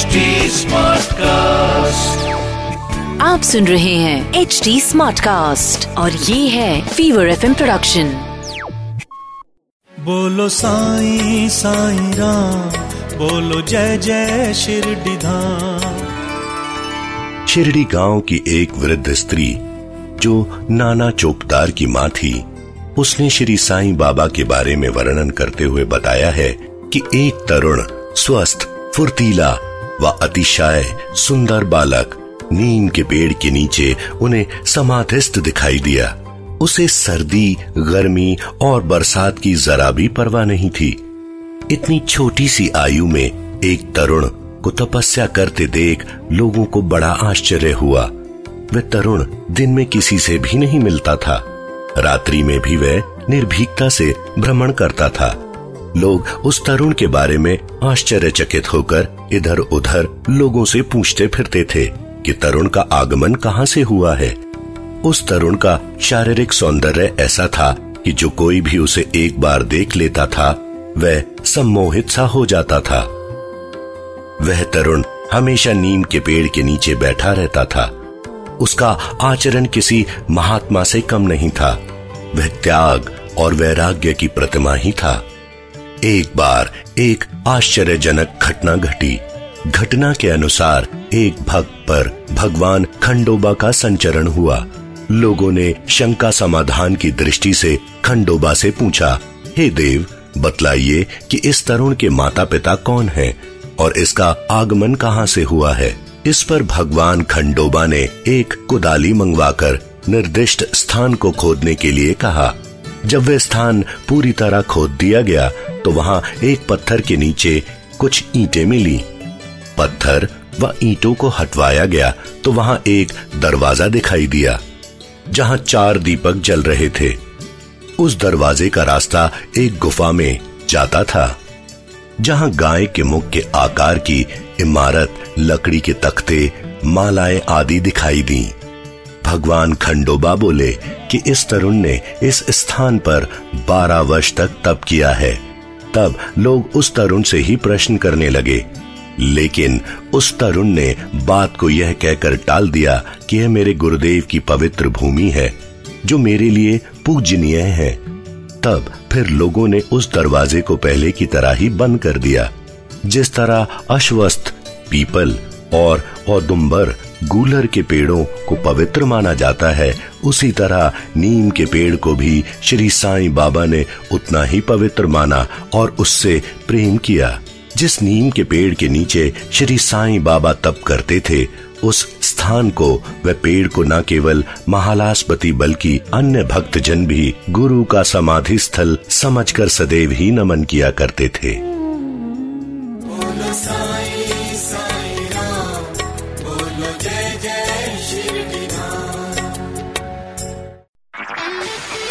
HD cast आप सुन रहे हैं एच डी स्मार्ट कास्ट और ये है फीवर एफ़ प्रोडक्शन बोलो साईं साईं राम बोलो जय जय शिरडी धाम। शिरडी गाँव की एक वृद्ध स्त्री जो नाना चौकदार की माँ थी उसने श्री साईं बाबा के बारे में वर्णन करते हुए बताया है कि एक तरुण स्वस्थ फुर्तीला व अतिशय सुंदर बालक नीम के पेड़ के नीचे उन्हें समाधिस्थ दिखाई दिया। उसे सर्दी, गर्मी और बरसात की जरा भी परवाह नहीं थी। इतनी छोटी सी आयु में एक तरुण को तपस्या करते देख लोगों को बड़ा आश्चर्य हुआ। वह तरुण दिन में किसी से भी नहीं मिलता था। रात्रि में भी वह निर्भीकता से भ्रमण करता था। लोग उस तरुण के बारे में आश्चर्यचकित होकर इधर उधर लोगों से पूछते फिरते थे कि तरुण का आगमन कहाँ से हुआ है। उस तरुण का शारीरिक सौंदर्य ऐसा था कि जो कोई भी उसे एक बार देख लेता था, वह सम्मोहित सा हो जाता था। वह तरुण हमेशा नीम के पेड़ के नीचे बैठा रहता था। उसका आचरण किसी महात्मा से कम नहीं था। वह त्याग और वैराग्य की प्रतिमा ही था। एक बार एक आश्चर्यजनक घटना घटी। घटना के अनुसार एक भक्त पर भगवान खंडोबा का संचरण हुआ। लोगों ने शंका समाधान की दृष्टि से खंडोबा से पूछा, हे देव, बतलाइए कि इस तरुण के माता पिता कौन हैं और इसका आगमन कहाँ से हुआ है? इस पर भगवान खंडोबा ने एक कुदाली मंगवाकर निर्दिष्ट स्थान को खोदने के लिए कहा। जब वह स्थान पूरी तरह खोद दिया गया तो वहाँ एक पत्थर के नीचे कुछ ईंटें मिली। पत्थर व ईंटों को हटवाया गया तो वहाँ एक दरवाज़ा दिखाई दिया, जहाँ चार दीपक जल रहे थे। उस दरवाजे का रास्ता एक गुफा में जाता था, जहाँ गाय के मुख के आकार की इमारत, लकड़ी के तख्ते, मालाएँ आदि दिखाई दी। भगवान खंडोबा बोले कि इस तरुण ने इस स्थान पर बारह वर्ष तक तप किया है। तब लोग उस तरुण से ही प्रश्न करने लगे। लेकिन उस तरुण ने बात को यह कहकर टाल दिया कि यह मेरे गुरुदेव की पवित्र भूमि है, जो मेरे लिए पूजनीय है। तब फिर लोगों ने उस दरवाजे को पहले की तरह ही बंद कर दिया, जिस तरह अश्वस्थ, पीपल और औदुम्बर गूलर के पेड़ों को पवित्र माना जाता है। उसी तरह नीम के पेड़ को भी श्री साईं बाबा ने उतना ही पवित्र माना और उससे प्रेम किया। जिस नीम के पेड़ के नीचे श्री साईं बाबा तप करते थे, उस स्थान को व पेड़ को न केवल महालास्पति बल्कि अन्य भक्त जन भी गुरु का समाधि स्थल समझकर सदैव ही नमन किया करते थे। साईं साईं।